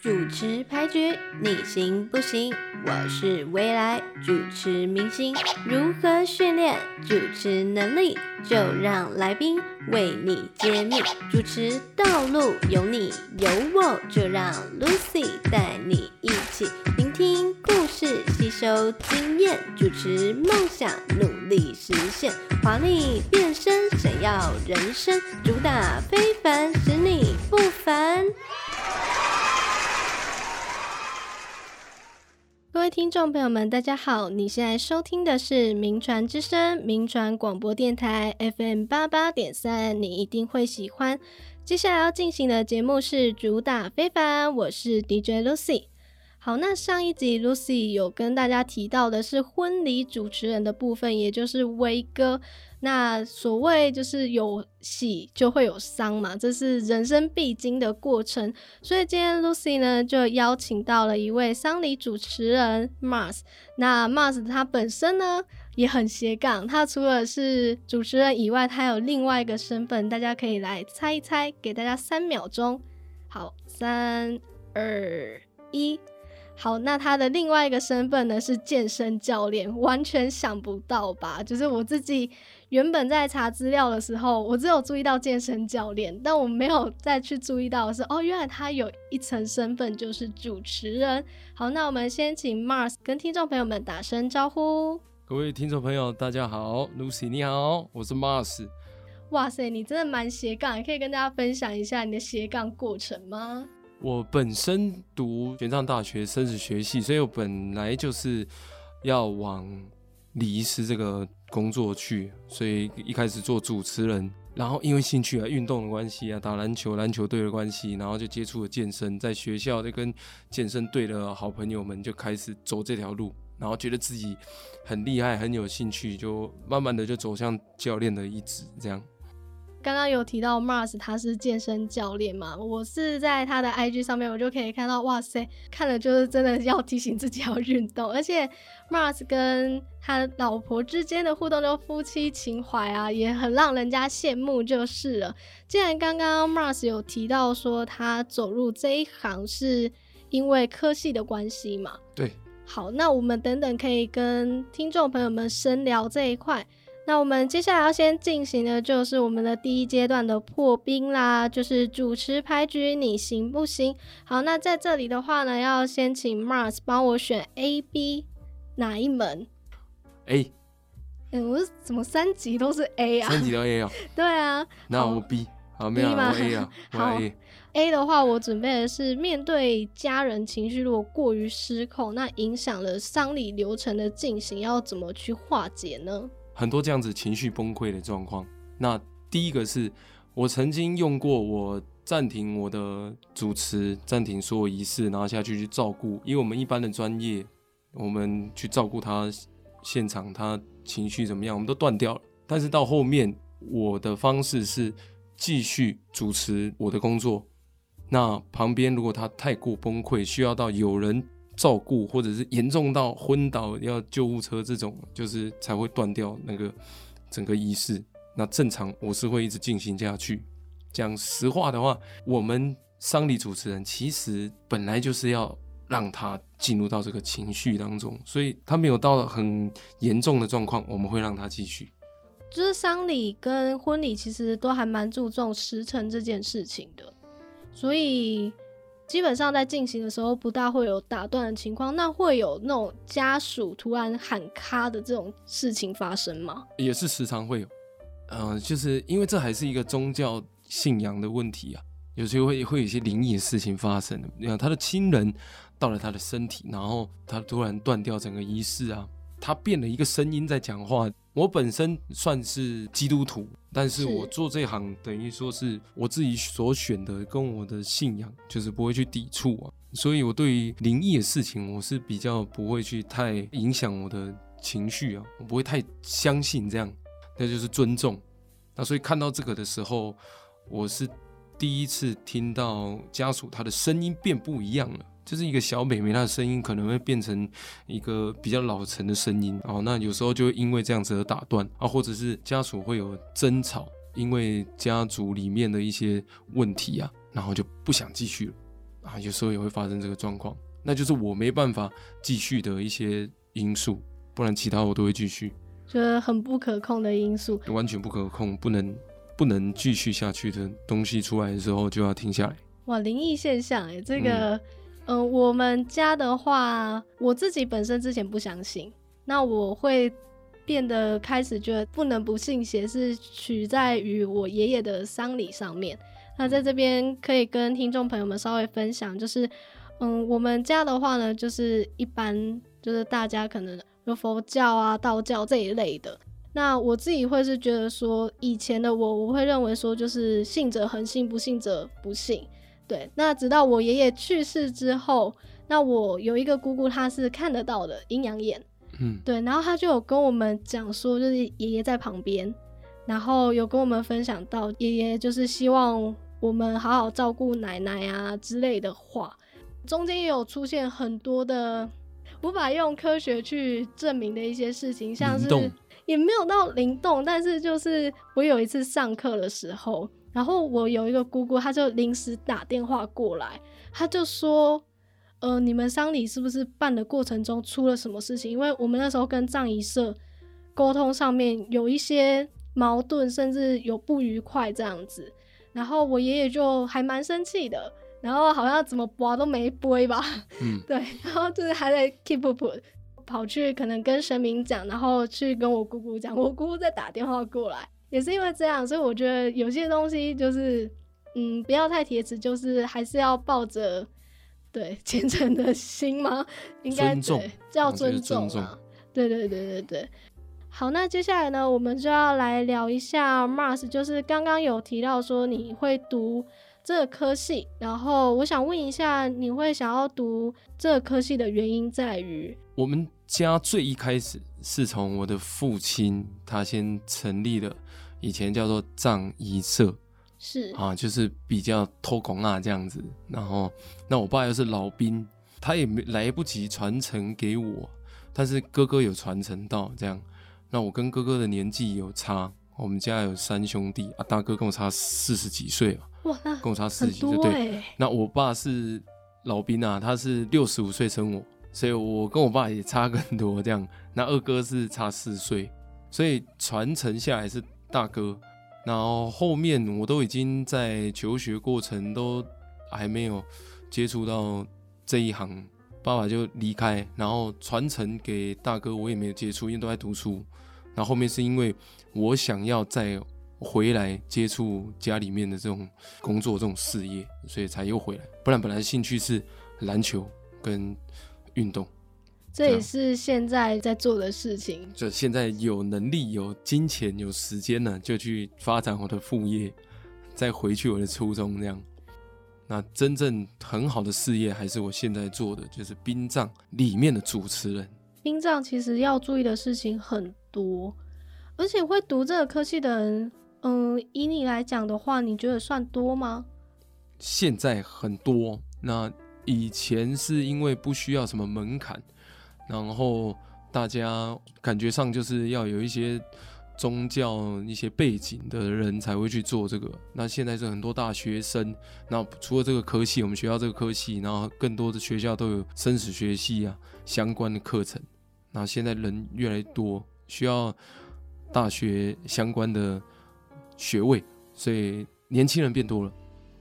主持牌局，你行不行？我是未来主持明星，如何训练主持能力？就让来宾为你揭秘。主持道路有你有我，就让 Lucy 带你一起聆听故事，吸收经验。主持梦想努力实现，华丽变身，闪耀人生，主打非凡，使你不凡。各位听众朋友们，大家好！你现在收听的是名传之声，名传广播电台 FM 八八点三，你一定会喜欢。接下来要进行的节目是主打非凡，我是 DJ Lucy。好，那上一集 Lucy 有跟大家提到的是婚礼主持人的部分，也就是威哥。那所谓就是有喜就会有丧嘛，这是人生必经的过程。所以今天 Lucy 呢就邀请到了一位丧礼主持人 Mars。那 Mars 他本身呢也很斜杠，他除了是主持人以外，他有另外一个身份，大家可以来猜一猜，给大家三秒钟。好，三二一。好，那他的另外一个身份呢是健身教练，完全想不到吧？就是我自己原本在查资料的时候，我只有注意到健身教练，但我没有再去注意到的是，哦，原来他有一层身份就是主持人。好，那我们先请 Mars 跟听众朋友们打声招呼。各位听众朋友，大家好，Lucy 你好，我是 Mars。哇塞，你真的蛮斜杠，可以跟大家分享一下你的斜杠过程吗？我本身读玄奘大学生死学系，所以我本来就是要往礼仪师这个工作去，所以一开始做主持人，然后因为兴趣啊、运动的关系啊、打篮球、篮球队的关系，然后就接触了健身，在学校就跟健身队的好朋友们就开始走这条路，然后觉得自己很厉害、很有兴趣，就慢慢的就走向教练的一职这样。刚刚有提到 Mars，他是健身教练嘛？我是在他的 IG 上面，我就可以看到，哇塞，看了就是真的要提醒自己要运动。而且 Mars 跟他老婆之间的互动，就夫妻情怀啊，也很让人家羡慕，就是了。既然刚刚 Mars 有提到说他走入这一行是因为科系的关系嘛？对。好，那我们等等可以跟听众朋友们深聊这一块。那我们接下来要先进行的就是我们的第一阶段的破冰啦，就是主持牌局，你行不行？好，那在这里的话呢，要先请 Mars 帮我选 A、B 哪一门？A。嗯，我怎么三级都是 A 啊？三级都 A 啊？对啊。那我 B，好，没有吗？我 A 啊。好，A 的话，我准备的是面对家人情绪如果过于失控，那影响了丧礼流程的进行，要怎么去化解呢？很多这样子情绪崩溃的状况。那第一个是我曾经用过，我暂停我的主持，暂停所有仪式，然后下去去照顾。因为我们一般的专业，我们去照顾他现场，他情绪怎么样，我们都断掉了。但是到后面，我的方式是继续主持我的工作。那旁边如果他太过崩溃，需要到有人。照顾，或者是严重到昏倒要救护车这种，就是才会断掉那个整个仪式。那正常我是会一直进行下去。讲实话的话，我们丧礼主持人其实本来就是要让他进入到这个情绪当中，所以他没有到很严重的状况，我们会让他继续。就是丧礼跟婚礼其实都还蛮注重时辰这件事情的，所以。基本上在进行的时候不大会有打断的情况，那会有那种家属突然喊卡的这种事情发生吗？也是时常会有，嗯、就是因为这还是一个宗教信仰的问题啊，有时候会会有一些灵异事情发生。你看他的亲人到了他的身体，然后他突然断掉整个仪式啊，他变了一个声音在讲话。我本身算是基督徒，但是我做这行等于说是我自己所选的，跟我的信仰就是不会去抵触啊，所以我对于灵异的事情，我是比较不会去太影响我的情绪啊，我不会太相信这样，那就是尊重。那所以看到这个的时候，我是第一次听到家属他的声音变不一样了。就是一个小妹妹，她的声音可能会变成一个比较老成的声音哦。那有时候就会因为这样子而打断啊，或者是家属会有争吵，因为家族里面的一些问题啊，然后就不想继续了啊，有时候也会发生这个状况，那就是我没办法继续的一些因素，不然其他我都会继续。就是很不可控的因素，完全不可控，不能不能继续下去的东西出来的时候就要停下来。哇，灵异现象哎，这个，嗯、我们家的话，我自己本身之前不相信，那我会变得开始觉得不能不信邪，是取在于我爷爷的丧礼上面。那在这边可以跟听众朋友们稍微分享，就是，嗯，我们家的话呢，就是一般就是大家可能。有佛教啊、道教这一类的，那我自己会是觉得说，以前的我，我会认为说，就是信者恒信，不信者不信。对，那直到我爷爷去世之后，那我有一个姑姑，她是看得到的阴阳眼，嗯，对，然后她就有跟我们讲说，就是爷爷在旁边，然后有跟我们分享到，爷爷就是希望我们好好照顾奶奶啊之类的话，中间也有出现很多的。无法用科学去证明的一些事情，像是也没有到灵动，但是就是我有一次上课的时候，然后我有一个姑姑，她就临时打电话过来，她就说：“呃，你们丧礼是不是办的过程中出了什么事情？因为我们那时候跟葬仪社沟通上面有一些矛盾，甚至有不愉快这样子。”然后我爷爷就还蛮生气的。然后好像怎么播都没播吧，嗯，对，然后就是还在 keep up，跑去可能跟神明讲，然后去跟我姑姑讲，我姑姑再打电话过来，也是因为这样，所以我觉得有些东西就是，嗯，不要太铁齿，就是还是要抱着对虔诚的心吗？应该对，尊要尊重啊，对对对对对。好，那接下来呢，我们就要来聊一下 Mars，就是刚刚有提到说你会读。这个科系，然后我想问一下，你会想要读这个科系的原因在于？我们家最一开始是从我的父亲，他先成立了以前叫做藏医社，是啊，就是比较偷工啊这样子。然后，那我爸又是老兵，他也没来不及传承给我，但是哥哥有传承到这样。那我跟哥哥的年纪有差，我们家有三兄弟啊，大哥跟我差四十几岁了。哇，那跟我差四十几岁，对。那我爸是老兵啊，他是六十五岁生我，所以我跟我爸也差更多这样。那二哥是差四岁，所以传承下来是大哥。然后后面我都已经在求学过程都还没有接触到这一行，爸爸就离开，然后传承给大哥，我也没有接触，因为都在读书。然后后面是因为我想要再。回来接触家里面的这种工作、这种事业，所以才又回来。不然本来兴趣是篮球跟运动，这也是现在在做的事情。就现在有能力、有金钱、有时间呢，就去发展我的副业，再回去我的初衷。这样，那真正很好的事业还是我现在做的，就是殡葬里面的主持人。殡葬其实要注意的事情很多，而且会读这个科系的人。嗯，以你来讲的话，你觉得算多吗？现在很多。那以前是因为不需要什么门槛，然后大家感觉上就是要有一些宗教一些背景的人才会去做这个。那现在是很多大学生，那除了这个科系，我们学校这个科系，然后更多的学校都有生死学系啊相关的课程。那现在人越来越多，需要大学相关的。学位，所以年轻人变多了。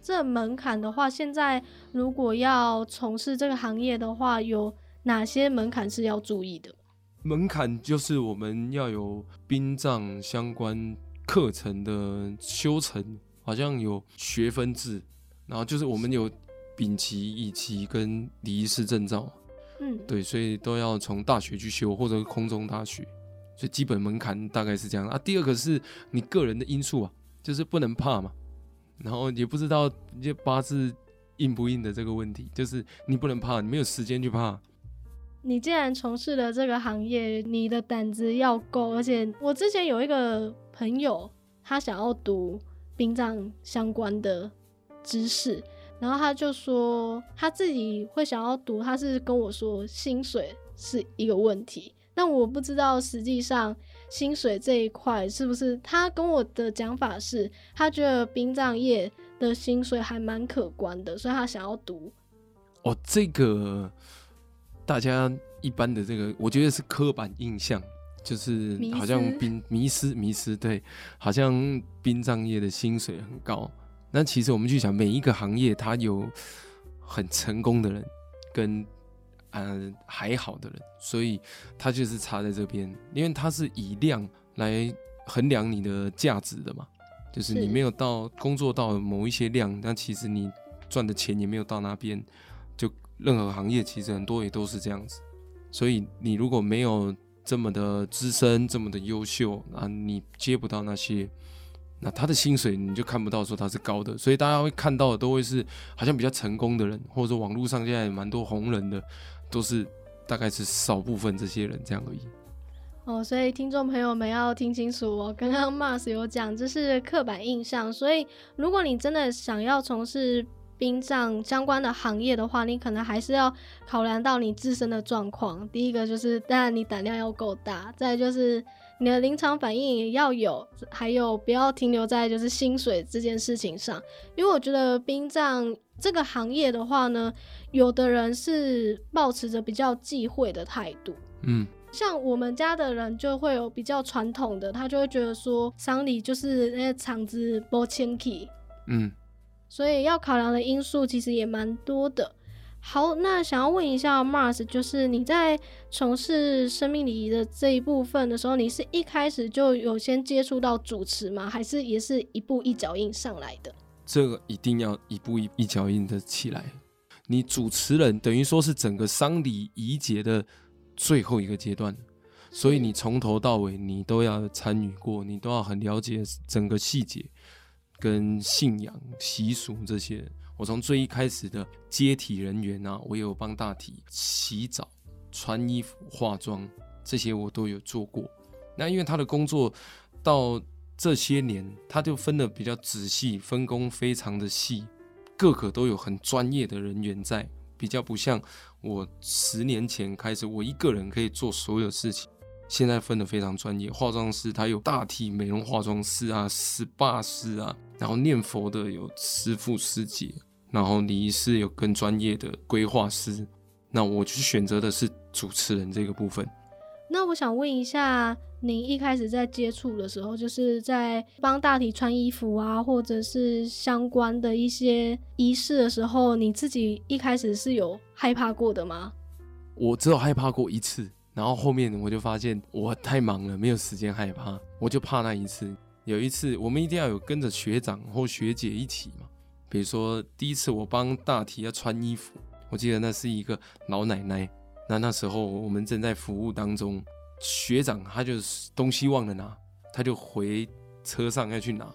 这门槛的话，现在如果要从事这个行业的话，有哪些门槛是要注意的？门槛就是我们要有殡葬相关课程的修成，好像有学分制，然后就是我们有丙级、乙级跟礼仪师证照。嗯，对，所以都要从大学去修，或者空中大学。所以基本门槛大概是这样啊。第二个是你个人的因素啊，就是不能怕嘛。然后也不知道这八字硬不硬的这个问题，就是你不能怕，你没有时间去怕。你既然从事了这个行业，你的胆子要够。而且我之前有一个朋友，他想要读殡葬相关的知识，然后他就说他自己会想要读，他是跟我说薪水是一个问题。但我不知道实际上薪水这一块是不是，他跟我的讲法是，他觉得殡葬业的薪水还蛮可观的，所以他想要读哦，这个大家一般的这个，我觉得是刻板印象，就是好像殡迷失迷失，对，好像殡葬业的薪水很高。那其实我们去想，每一个行业它有很成功的人，跟嗯、呃、还好的人，所以它就是差在这边，因为它是以量来衡量你的价值的嘛，就是你没有到工作到某一些量，但其实你赚的钱也没有到那边。任何行业其实很多也都是这样子，所以你如果没有这么的资深，这么的优秀啊，你接不到那些。那他的薪水你就看不到说他是高的，所以大家会看到的都会是好像比较成功的人，或者说网络上现在蛮多红人的，都是大概是少部分这些人这样而已。哦，所以听众朋友们要听清楚哦，刚刚 Mars 有讲这是刻板印象，所以如果你真的想要从事殡葬相关的行业的话，你可能还是要考量到你自身的状况。第一个就是当然你胆量要够大，再就是。你的临场反应也要有，还有不要停留在就是薪水这件事情上，因为我觉得殡葬这个行业的话呢，有的人是抱持着比较忌讳的态度，嗯，像我们家的人就会有比较传统的，他就会觉得说丧礼就是那些场子不清气，嗯，所以要考量的因素其实也蛮多的。好，那想要问一下 Mars，就是你在从事生命礼仪的这一部分的时候，你是一开始就有先接触到主持吗？还是也是一步一脚印上来的？这个一定要一步一一脚印的起来。你主持人等于说是整个丧礼仪节的最后一个阶段，所以你从头到尾你都要参与过，你都要很了解整个细节跟信仰习俗这些。我从最一开始的接体人员啊，我有帮大体洗澡、穿衣服、化妆，这些我都有做过。那因为他的工作到这些年，他就分得比较仔细，分工非常的细，个个都有很专业的人员在，比较不像我十年前开始，我一个人可以做所有事情。现在分得非常专业，化妆师他有大体美容化妆师啊，SPA 师啊，然后念佛的有师父师姐。然后礼仪师有更专业的规划师，那我去选择的是主持人这个部分。那我想问一下，您一开始在接触的时候，就是在帮大体穿衣服啊，或者是相关的一些仪式的时候，你自己一开始是有害怕过的吗？我只有害怕过一次，然后后面我就发现我太忙了，没有时间害怕，我就怕那一次。有一次，我们一定要有跟着学长或学姐一起嘛。比如说，第一次我帮大体要穿衣服，我记得那是一个老奶奶。那那时候我们正在服务当中，学长他就东西忘了拿，他就回车上要去拿。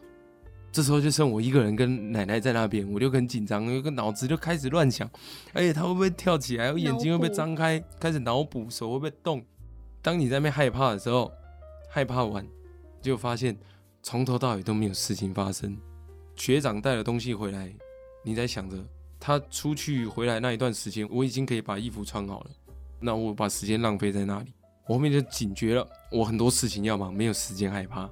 这时候就剩我一个人跟奶奶在那边，我就很紧张，有个脑子就开始乱想：哎，他会不会跳起来？眼睛会不会张开？开始脑补，手会不会动？当你在那边害怕的时候，害怕完就发现从头到尾都没有事情发生。学长带了东西回来，你在想着他出去回来那一段时间，我已经可以把衣服穿好了。那我把时间浪费在那里，我后面就警觉了。我很多事情要忙，没有时间害怕。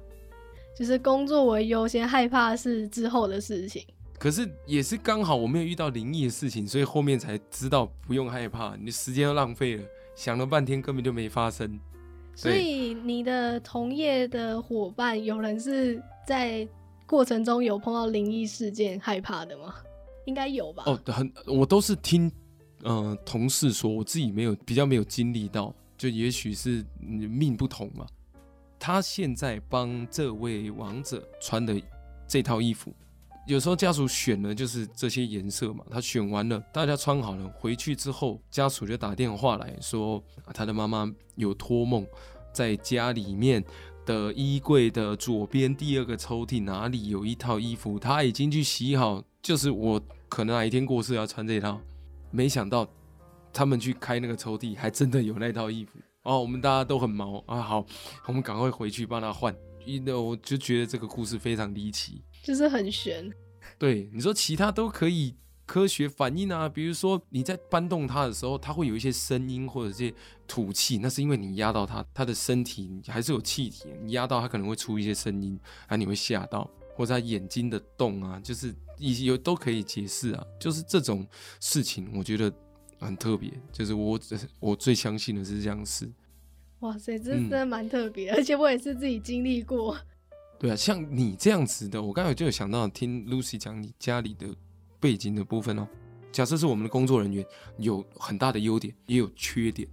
就是工作为优先，害怕是之后的事情。可是也是刚好我没有遇到灵异的事情，所以后面才知道不用害怕。你时间都浪费了，想了半天根本就没发生。所以你的同业的伙伴有人是在。过程中有碰到灵异事件害怕的吗？应该有吧。哦，很，我都是听，呃，同事说，我自己没有，比较没有经历到，就也许是命不同嘛。他现在帮这位王者穿的这套衣服，有时候家属选了就是这些颜色嘛，他选完了，大家穿好了，回去之后，家属就打电话来说，他的妈妈有托梦在家里面。的衣柜的左边第二个抽屉哪里有一套衣服，他已经去洗好，就是我可能哪一天过世要穿这套。没想到他们去开那个抽屉，还真的有那套衣服。哦，我们大家都很毛啊，好，我们赶快回去帮他换。因为我就觉得这个故事非常离奇，就是很悬。对，你说其他都可以。科学反应啊，比如说你在搬动它的时候，它会有一些声音或者这些吐气，那是因为你压到它，它的身体还是有气体，你压到它可能会出一些声音，啊，你会吓到，或者它眼睛的动啊，就是有都可以解释啊，就是这种事情，我觉得很特别，就是我 我最相信的是这样事。哇塞，这真的蛮特别，嗯，而且我也是自己经历过。对啊，像你这样子的，我刚才就有想到听 Lucy 讲你家里的背景的部分哦。假设是我们的工作人员，有很大的优点，也有缺点。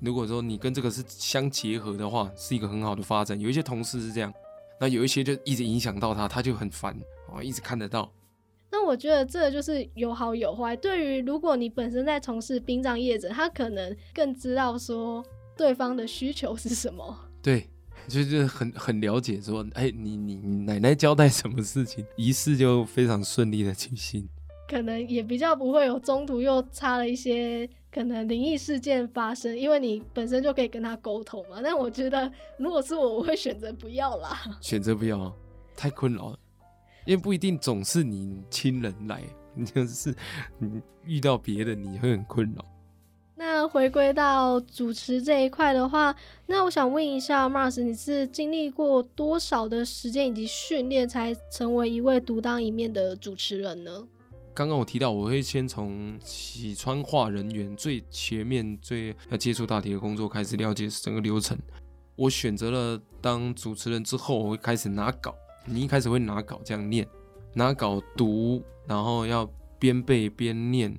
如果说你跟这个是相结合的话，是一个很好的发展。有一些同事是这样，那有一些就一直影响到他，他就很烦哦，一直看得到。那我觉得这就是有好有坏。对于如果你本身在从事殡葬业者，他可能更知道说对方的需求是什么。对，就是很很了解说，哎，你你你奶奶交代什么事情，仪式就非常顺利的进行。可能也比较不会有中途又插了一些可能灵异事件发生，因为你本身就可以跟他沟通嘛。但我觉得，如果是我，我会选择不要啦。选择不要，太困扰了，因为不一定总是你亲人来，你就是你遇到别的，你会很困扰。那回归到主持这一块的话，那我想问一下，Mars，你是经历过多少的时间以及训练，才成为一位独当一面的主持人呢？刚刚我提到，我会先从洗穿化人员最前面、最要接触大体的工作开始了解整个流程。我选择了当主持人之后，我会开始拿稿。你一开始会拿稿这样念，拿稿读，然后要边背边念。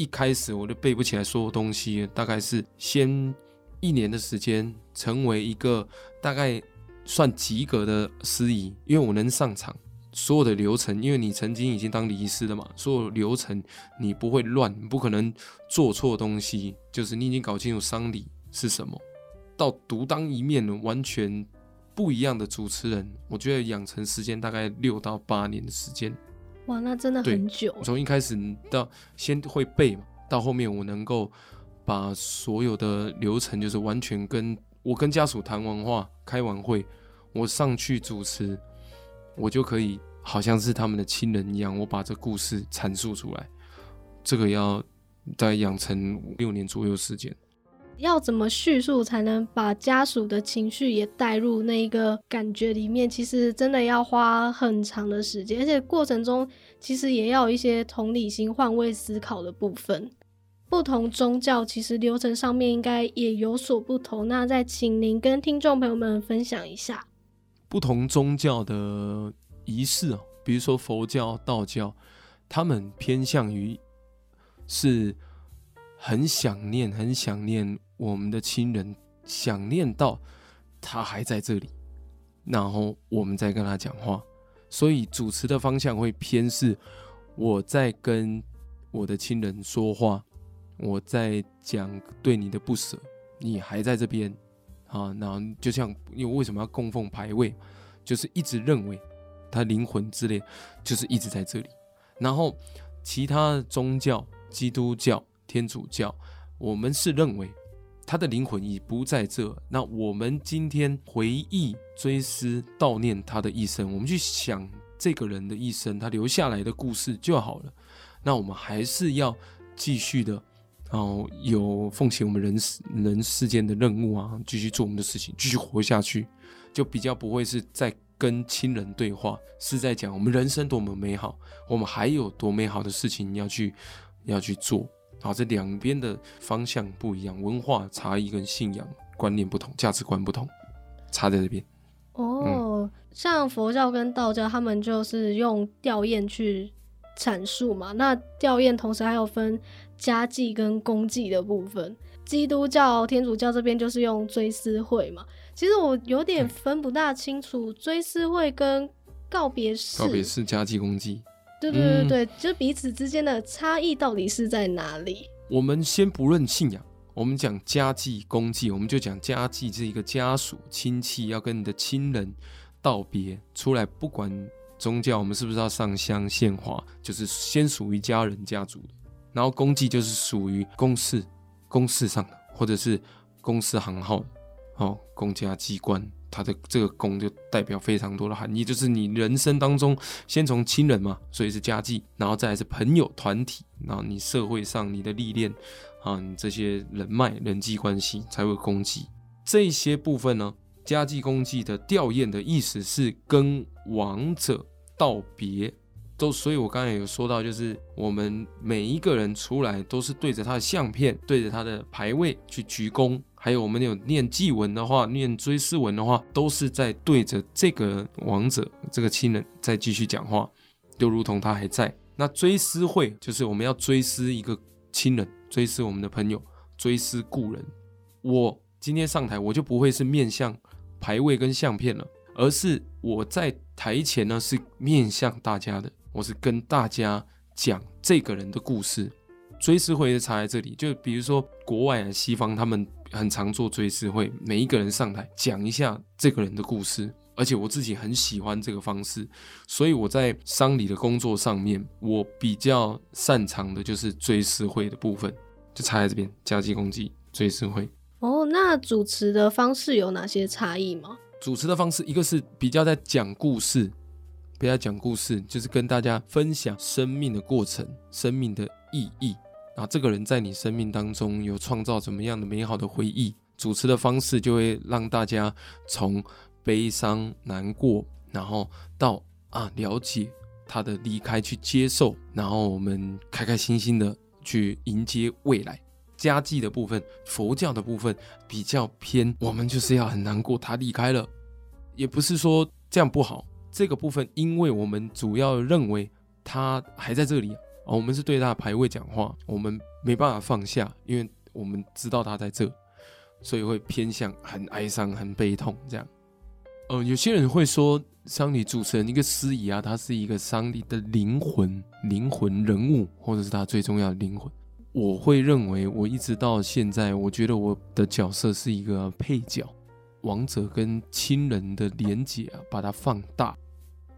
一开始我就背不起来所有东西，大概是先一年的时间，成为一个大概算及格的司仪，因为我能上场。所有的流程，因为你曾经已经当礼仪师了嘛，所有流程你不会乱，你不可能做错东西。就是你已经搞清楚丧礼是什么，到独当一面完全不一样的主持人，我觉得养成时间大概六到八年的时间。哇，那真的很久。从一开始到先会背嘛，到后面我能够把所有的流程，就是完全跟我跟家属谈完话、开完会，我上去主持。我就可以好像是他们的亲人一样，我把这故事阐述出来。这个要在养成六年左右时间。要怎么叙述才能把家属的情绪也带入那一个感觉里面？其实真的要花很长的时间，而且过程中其实也要一些同理心、换位思考的部分。不同宗教其实流程上面应该也有所不同。那再请您跟听众朋友们分享一下。不同宗教的仪式啊，比如说佛教、道教，他们偏向于是很想念、很想念我们的亲人，想念到他还在这里，然后我们再跟他讲话。所以主持的方向会偏是我在跟我的亲人说话，我在讲对你的不舍，你还在这边。啊，然后就像因为为什么要供奉牌位，就是一直认为他灵魂之类，就是一直在这里。然后其他宗教，基督教、天主教，我们是认为他的灵魂已不在这。那我们今天回忆、追思、悼念他的一生，我们去想这个人的一生，他留下来的故事就好了。那我们还是要继续的。然后有奉献我们人世人世间的任务啊，继续做我们的事情，继续活下去，就比较不会是在跟亲人对话，是在讲我们人生多么美好，我们还有多美好的事情要去要去做。好，这两边的方向不一样，文化差异跟信仰观念不同，价值观不同，差在这边。哦，嗯、像佛教跟道教，他们就是用吊唁去阐述嘛。那吊唁同时还有分。家祭跟公祭的部分，基督教、天主教这边就是用追思会嘛。其实我有点分不大清楚，追思会跟告别式、告别式、家祭、公祭，对对对对，嗯、就彼此之间的差异到底是在哪里？我们先不论信仰，我们讲家祭、公祭，我们就讲家祭这一个家属亲戚要跟你的亲人道别出来，不管宗教，我们是不是要上香献花，就是先属于家人家族的。然后公祭就是属于公事、公事上的，或者是公司行号，哦，公家机关，它的这个宫就代表非常多的含义，就是你人生当中先从亲人嘛，所以是家祭，然后再是朋友团体，然后你社会上你的历练啊，你这些人脉人际关系才会攻击。这些部分呢，家祭公祭的吊唁的意思是跟亡者道别。都，所以我刚才有说到，就是我们每一个人出来都是对着他的相片，对着他的牌位去鞠躬，还有我们有念祭文的话，念追思文的话，都是在对着这个亡者、这个亲人在继续讲话，就如同他还在。那追思会就是我们要追思一个亲人，追思我们的朋友，追思故人。我今天上台，我就不会是面向牌位跟相片了，而是我在台前呢是面向大家的。我是跟大家讲这个人的故事，追思会是插在这里。就比如说国外啊，西方他们很常做追思会，每一个人上台讲一下这个人的故事，而且我自己很喜欢这个方式，所以我在丧礼的工作上面，我比较擅长的就是追思会的部分，就插在这边，加击攻击追思会。哦，那主持的方式有哪些差异吗？主持的方式，一个是比较在讲故事。不要讲故事，就是跟大家分享生命的过程、生命的意义。啊，这个人在你生命当中有创造怎么样的美好的回忆？主持的方式就会让大家从悲伤、难过，然后到啊了解他的离开，去接受，然后我们开开心心的去迎接未来。家祭的部分，佛教的部分比较偏，我们就是要很难过，他离开了，也不是说这样不好。这个部分，因为我们主要认为他还在这里啊，我们是对他的牌位讲话，我们没办法放下，因为我们知道他在这，所以会偏向很哀伤、很悲痛这样。呃，有些人会说，丧礼主持人一个司仪啊，他是一个丧礼的灵魂、灵魂人物，或者是他最重要的灵魂。我会认为，我一直到现在，我觉得我的角色是一个配角。王者跟亲人的连结啊，把它放大，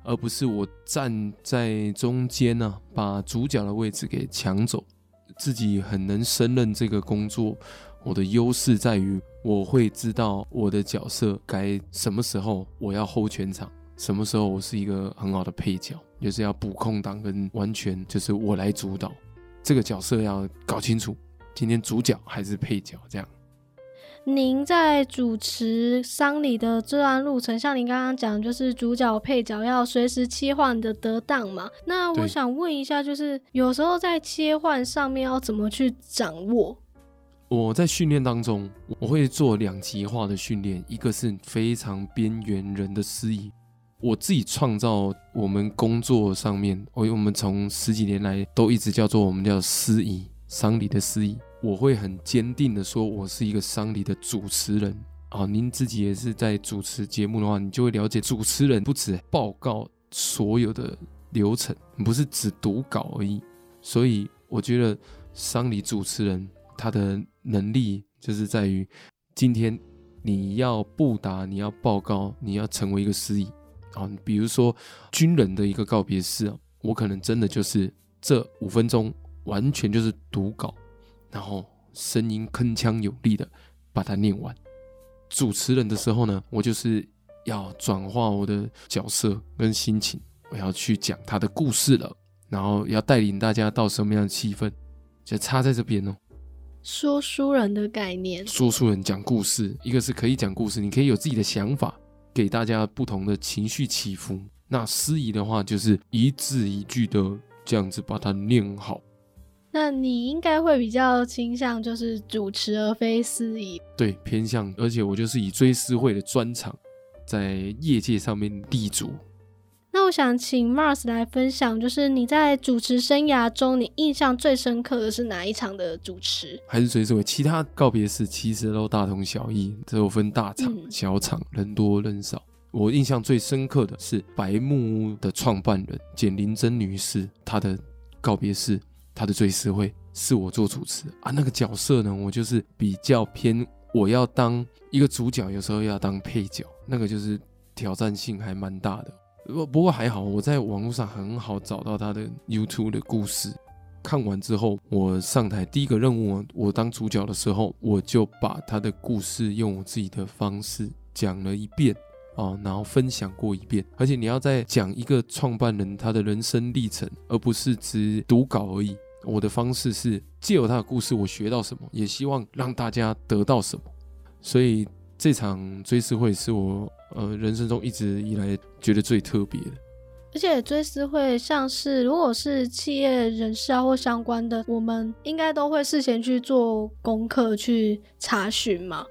而不是我站在中间呢、啊，把主角的位置给抢走。自己很能胜任这个工作，我的优势在于我会知道我的角色该什么时候我要 hold 全场，什么时候我是一个很好的配角，就是要补空档跟完全就是我来主导这个角色，要搞清楚今天主角还是配角这样。您在主持丧礼的这段路程，像您刚刚讲，就是主角配角要随时切换的得当嘛？那我想问一下，就是有时候在切换上面要怎么去掌握？我在训练当中，我会做两极化的训练，一个是非常边缘人的司仪，我自己创造我们工作上面，我我们从十几年来都一直叫做我们叫司仪，丧礼的司仪。我会很坚定的说，我是一个丧礼的主持人啊。您自己也是在主持节目的话，你就会了解，主持人不止报告所有的流程，不是只读稿而已。所以我觉得丧礼主持人他的能力就是在于，今天你要布达，你要报告，你要成为一个司仪啊。比如说军人的一个告别式啊，我可能真的就是这五分钟完全就是读稿。然后声音铿锵有力的把它念完。主持人的时候呢，我就是要转化我的角色跟心情，我要去讲他的故事了，然后要带领大家到什么样的气氛，就插在这边哦。说书人的概念，说书人讲故事，一个是可以讲故事，你可以有自己的想法，给大家不同的情绪起伏。那司仪的话，就是一字一句的这样子把它念好。那你应该会比较倾向就是主持而非司仪，对，偏向，而且我就是以追思会的专场，在业界上面立足。那我想请 Mars 来分享，就是你在主持生涯中，你印象最深刻的是哪一场的主持？还是追思会？其他告别式其实都大同小异，只有分大场、嗯、小场，人多人少。我印象最深刻的是白木屋的创办人简玲珍女士，她的告别式。他的追思会是我做主持。啊，那个角色呢，我就是比较偏，我要当一个主角，有时候要当配角，那个就是挑战性还蛮大的。不不过还好，我在网络上很好找到他的 YouTube 的故事，看完之后，我上台第一个任务，我当主角的时候，我就把他的故事用我自己的方式讲了一遍。哦，然后分享过一遍。而且你要再讲一个创办人他的人生历程，而不是只读稿而已。我的方式是借由他的故事，我学到什么，也希望让大家得到什么。所以这场追思会是我呃人生中一直以来觉得最特别的。而且追思会像是如果是企业人士啊或相关的，我们应该都会事先去做功课去查询嘛。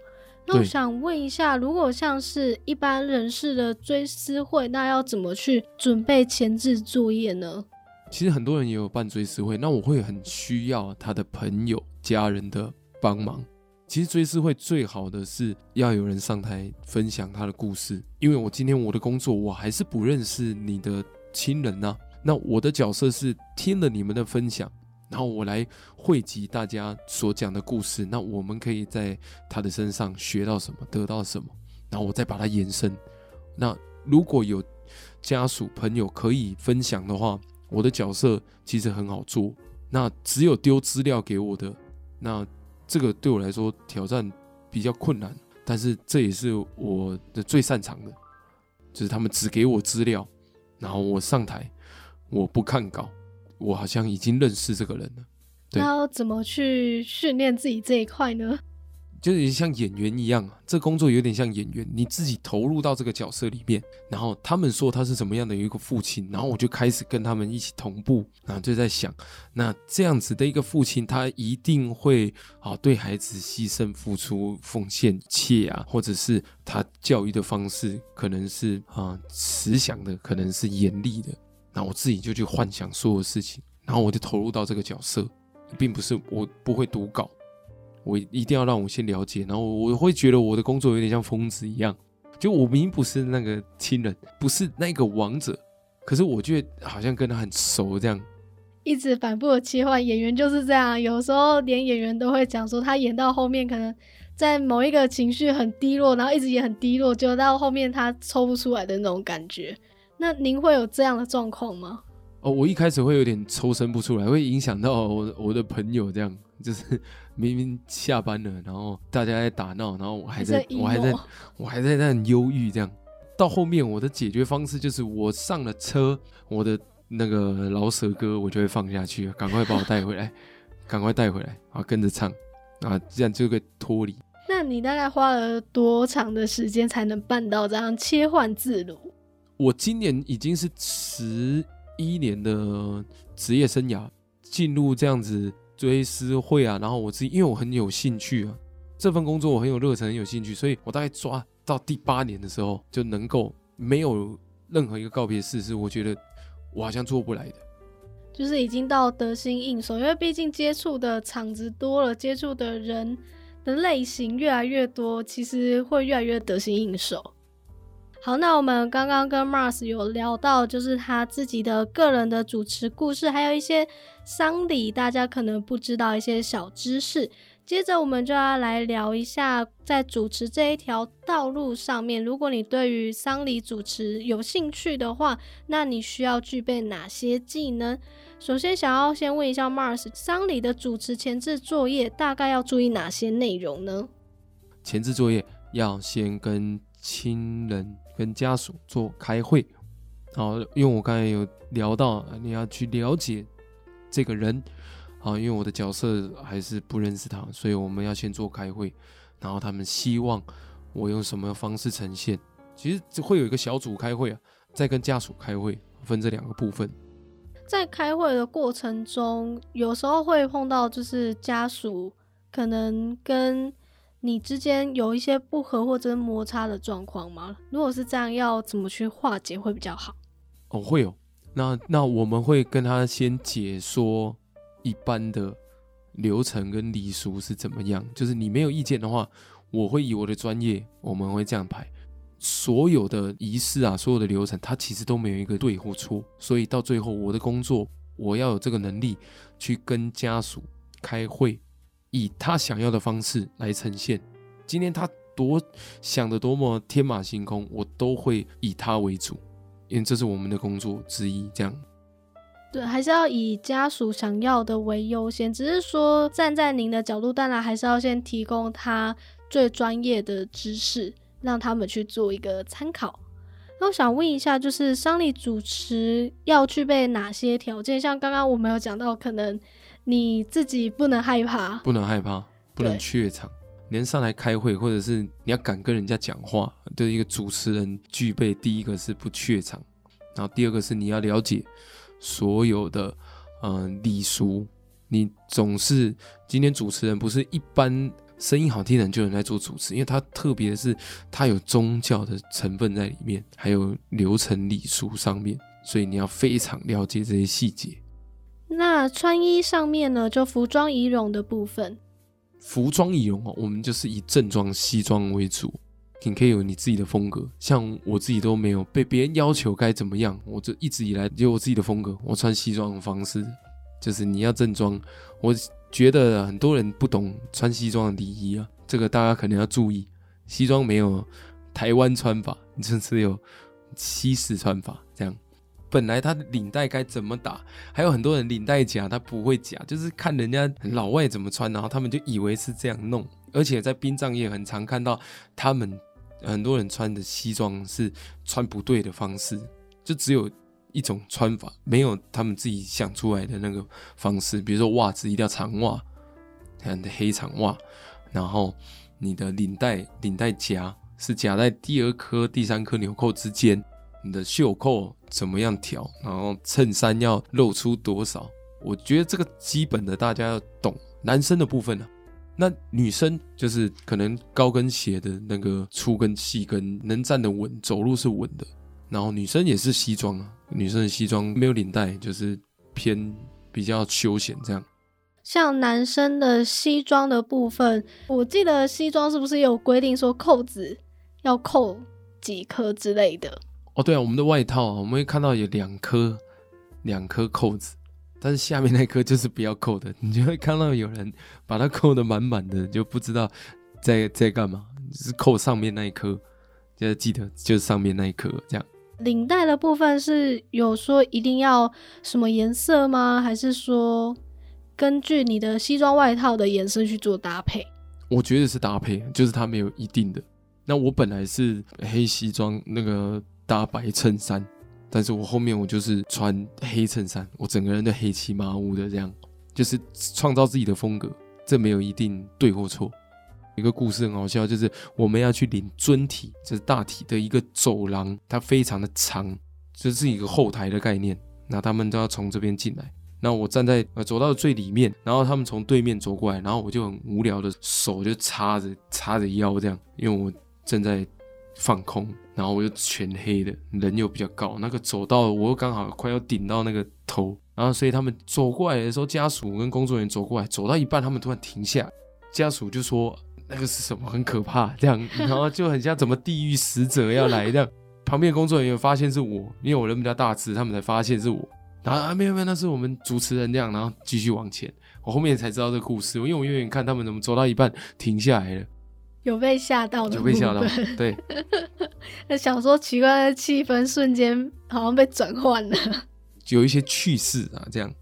那我想问一下，如果像是一般人士的追思会，那要怎么去准备前置作业呢？其实很多人也有办追思会，那我会很需要他的朋友、家人的帮忙。其实追思会最好的是要有人上台分享他的故事，因为我今天我的工作，我还是不认识你的亲人呐。那我的角色是听了你们的分享。然后我来汇集大家所讲的故事，那我们可以在他的身上学到什么，得到什么，然后我再把它延伸。那如果有家属朋友可以分享的话，我的角色其实很好做。那只有丢资料给我的，那这个对我来说挑战比较困难，但是这也是我的最擅长的，就是他们只给我资料，然后我上台，我不看稿。我好像已经认识这个人了，对。那要怎么去训练自己这一块呢？就是像演员一样，这工作有点像演员，你自己投入到这个角色里面，然后他们说他是怎么样的一个父亲，然后我就开始跟他们一起同步，然后就在想，那这样子的一个父亲，他一定会啊对孩子牺牲、付出、奉献一切啊，或者是他教育的方式可能是啊慈祥的，可能是严厉的。那我自己就去幻想所有事情，然后我就投入到这个角色，并不是我不会读稿，我一定要让我先了解，然后我会觉得我的工作有点像疯子一样，就我明明不是那个亲人，不是那个王者，可是我觉得好像跟他很熟这样，一直反复的切换，演员就是这样，有时候连演员都会讲说，他演到后面可能在某一个情绪很低落，然后一直也很低落，就到后面他抽不出来的那种感觉。那您会有这样的状况吗？哦，我一开始会有点抽身不出来，会影响到我我的朋友，这样就是 明明下班了，然后大家在打闹，然后我还在，在我还在，我还在那很忧郁，这样到后面我的解决方式就是我上了车，我的那个老舍歌我就会放下去，赶快把我带回来，赶快带回来，啊跟着唱，啊，这样就可以脱离。那你大概花了多长的时间才能办到这样切换自如？我今年已经是十一年的职业生涯，进入这样子追思会啊，然后我自己因为我很有兴趣啊，这份工作我很有热忱，很有兴趣，所以我大概抓到第八年的时候就能够没有任何一个告别式是我觉得我好像做不来的，就是已经到得心应手，因为毕竟接触的场子多了，接触的人的类型越来越多，其实会越来越得心应手。好，那我们刚刚跟 Mars 有聊到，就是他自己的个人的主持故事，还有一些丧礼大家可能不知道一些小知识。接着我们就要来聊一下，在主持这一条道路上面，如果你对于丧礼主持有兴趣的话，那你需要具备哪些技能？首先，想要先问一下 Mars，丧礼的主持前置作业大概要注意哪些内容呢？前置作业要先跟亲人跟家属做开会，好，因为我刚才有聊到，你要去了解这个人，好，因为我的角色还是不认识他，所以我们要先做开会，然后他们希望我用什么方式呈现，其实会有一个小组开会啊，再跟家属开会，分这两个部分。在开会的过程中，有时候会碰到就是家属可能跟你之间有一些不合或者摩擦的状况吗？如果是这样，要怎么去化解会比较好？哦，会有。那那我们会跟他先解说一般的流程跟礼俗是怎么样。就是你没有意见的话，我会以我的专业，我们会这样排。所有的仪式啊，所有的流程，它其实都没有一个对或错。所以到最后，我的工作，我要有这个能力去跟家属开会。以他想要的方式来呈现。今天他多想的多么天马行空，我都会以他为主，因为这是我们的工作之一。这样，对，还是要以家属想要的为优先。只是说，站在您的角度，当然还是要先提供他最专业的知识，让他们去做一个参考。那我想问一下，就是丧礼主持要具备哪些条件？像刚刚我们有讲到，可能。你自己不能害怕，不能害怕，不能怯场。连上来开会，或者是你要敢跟人家讲话，对一个主持人具备第一个是不怯场，然后第二个是你要了解所有的嗯礼俗。你总是今天主持人不是一般声音好听的人就能来做主持，因为他特别是他有宗教的成分在里面，还有流程礼俗上面，所以你要非常了解这些细节。那穿衣上面呢，就服装仪容的部分，服装仪容哦，我们就是以正装西装为主。你可以有你自己的风格，像我自己都没有被别人要求该怎么样，我就一直以来有我自己的风格。我穿西装的方式就是你要正装，我觉得很多人不懂穿西装的礼仪啊，这个大家可能要注意。西装没有台湾穿法，你就是有西式穿法。这样本来他的领带该怎么打，还有很多人领带夹他不会夹，就是看人家老外怎么穿，然后他们就以为是这样弄，而且在殡葬业很常看到他们。很多人穿的西装是穿不对的方式，就只有一种穿法，没有他们自己想出来的那个方式。比如说袜子一定要长袜，看的黑长袜，然后你的领带领带夹是夹在第二颗、第三颗纽扣之间，你的袖扣怎么样调，然后衬衫要露出多少？我觉得这个基本的大家要懂。男生的部分呢、啊？那女生就是可能高跟鞋的那个粗跟细跟能站得稳，走路是稳的。然后女生也是西装啊，女生的西装没有领带，就是偏比较休闲这样。像男生的西装的部分，我记得西装是不是有规定说扣子要扣几颗之类的？哦，对啊，我们的外套啊，我们会看到有两颗两颗扣子。但是下面那颗就是不要扣的，你就会看到有人把它扣的满满的，就不知道在在干嘛。是扣上面那一颗，就记得就是上面那一颗这样。领带的部分是有说一定要什么颜色吗？还是说根据你的西装外套的颜色去做搭配？我觉得是搭配，就是它没有一定的。那我本来是黑西装，那个搭白衬衫。但是我后面我就是穿黑衬衫，我整个人都黑漆麻乌的这样，就是创造自己的风格，这没有一定对或错。一个故事很好笑，就是我们要去领尊体，就是大体的一个走廊，它非常的长，就是一个后台的概念。那他们都要从这边进来，那我站在呃走到最里面，然后他们从对面走过来，然后我就很无聊的手就插着插着腰这样，因为我正在放空。然后我又全黑的，人又比较高，那个走到我又刚好快要顶到那个头，然后所以他们走过来的时候，家属跟工作人员走过来，走到一半，他们突然停下，家属就说那个是什么，很可怕，这样，然后就很像怎么地狱使者要来这样。旁边工作人员发现是我，因为我人比较大只，他们才发现是我，然后啊没有没有，那是我们主持人这样，然后继续往前，我后面才知道这个故事，因为我远远看他们怎么走到一半停下来了。有被吓到的，有被吓到，对。那想说奇怪的气氛瞬间好像被转换了，有一些趣事啊，这样。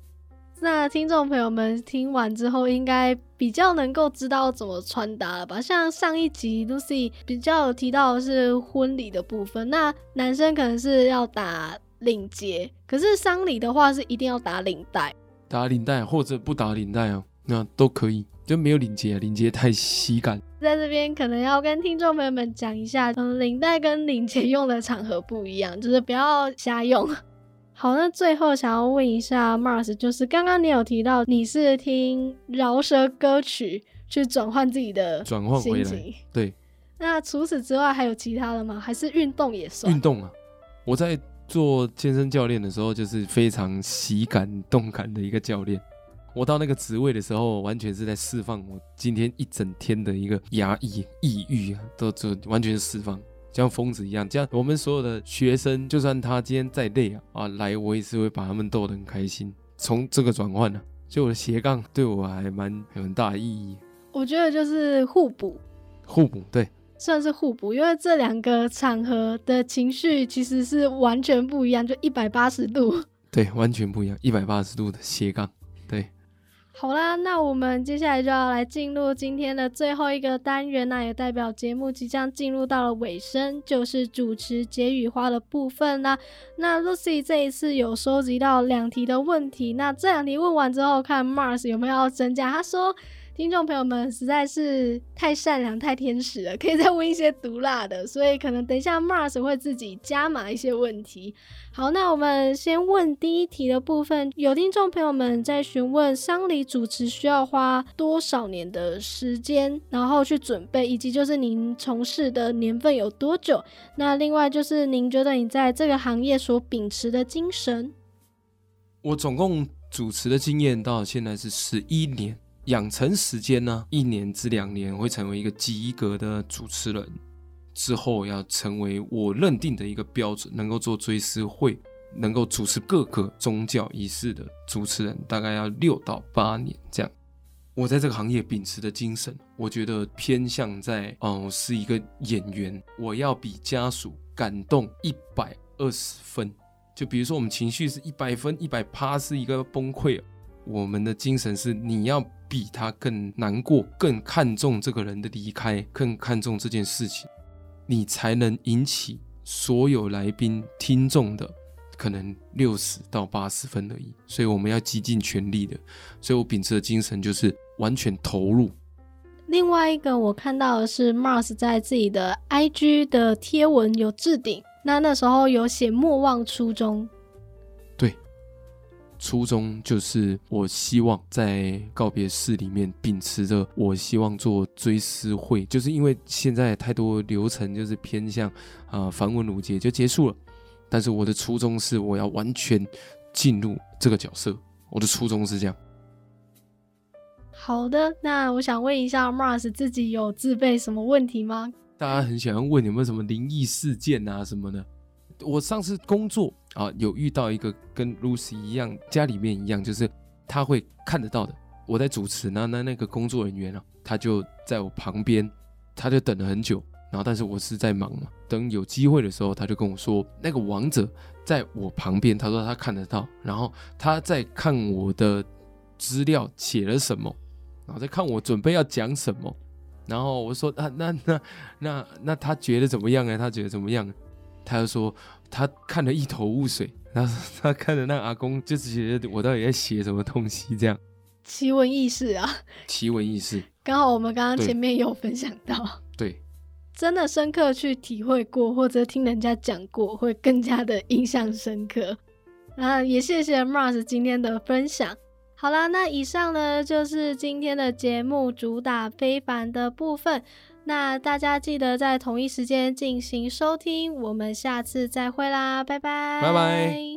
那听众朋友们听完之后，应该比较能够知道怎么穿搭了吧？像上一集 Lucy 比较有提到的是婚礼的部分，那男生可能是要打领结，可是丧礼的话是一定要打领带，打领带或者不打领带哦，那都可以。就没有领结，领结太喜感。在这边可能要跟听众朋友们讲一下，嗯，领带跟领结用的场合不一样，就是不要瞎用。好，那最后想要问一下 Mars，就是刚刚你有提到你是听饶舌歌曲去转换自己的转换回来，对。那除此之外还有其他的吗？还是运动也算？运动啊，我在做健身教练的时候，就是非常喜感动感的一个教练。我到那个职位的时候，完全是在释放我今天一整天的一个压抑、抑郁啊，都就完全是释放，像疯子一样。这样，我们所有的学生，就算他今天再累啊，啊，来我也是会把他们逗得很开心。从这个转换呢，就我的斜杠对我还蛮有很大的意义。我觉得就是互补，互补对，算是互补，因为这两个场合的情绪其实是完全不一样，就一百八十度。对，完全不一样，一百八十度的斜杠，对。好啦，那我们接下来就要来进入今天的最后一个单元，那也代表节目即将进入到了尾声，就是主持解语花的部分啦。那 Lucy 这一次有收集到两题的问题，那这两题问完之后，看 Mars 有没有要增加。他说听众朋友们实在是太善良、太天使了，可以再问一些毒辣的，所以可能等一下 Mars 会自己加码一些问题。好，那我们先问第一题的部分，有听众朋友们在询问丧礼主持需要花多少年的时间，然后去准备，以及就是您从事的年份有多久？那另外就是您觉得你在这个行业所秉持的精神？我总共主持的经验到现在是十一年。养成时间呢，一年至两年会成为一个及格的主持人，之后要成为我认定的一个标准，能够做追思会，能够主持各个宗教仪式的主持人，大概要六到八年这样。我在这个行业秉持的精神，我觉得偏向在，哦，是一个演员，我要比家属感动一百二十分。就比如说我们情绪是一百分，一百趴是一个崩溃，我们的精神是你要。比他更难过，更看重这个人的离开，更看重这件事情，你才能引起所有来宾、听众的可能六十到八十分而已。所以我们要极尽全力的。所以我秉持的精神就是完全投入。另外一个我看到的是 Mars 在自己的 IG 的贴文有置顶，那那时候有写莫忘初衷。初衷就是，我希望在告别式里面秉持着，我希望做追思会，就是因为现在太多流程就是偏向啊繁文缛节就结束了，但是我的初衷是我要完全进入这个角色，我的初衷是这样。好的，那我想问一下，Mars 自己有自备什么问题吗？大家很喜欢问有没有什么灵异事件啊什么的。我上次工作啊，有遇到一个跟 Lucy 一样，家里面一样，就是他会看得到的。我在主持，那那那个工作人员啊，他就在我旁边，他就等了很久。然后，但是我是在忙嘛，等有机会的时候，他就跟我说，那个王者在我旁边，他说他看得到，然后他在看我的资料写了什么，然后在看我准备要讲什么。然后我说，啊，那那那那他觉得怎么样呢？他觉得怎么样？他就说他看得一头雾水，然后他看着那阿公，就是觉得我到底在写什么东西这样。奇闻异事啊！奇闻异事，刚好我们刚刚前面有分享到，对，对真的深刻去体会过，或者听人家讲过，会更加的印象深刻。那也谢谢 Mars 今天的分享。好啦，那以上呢就是今天的节目主打非凡的部分。那大家记得在同一时间进行收听，我们下次再会啦，拜拜，拜拜。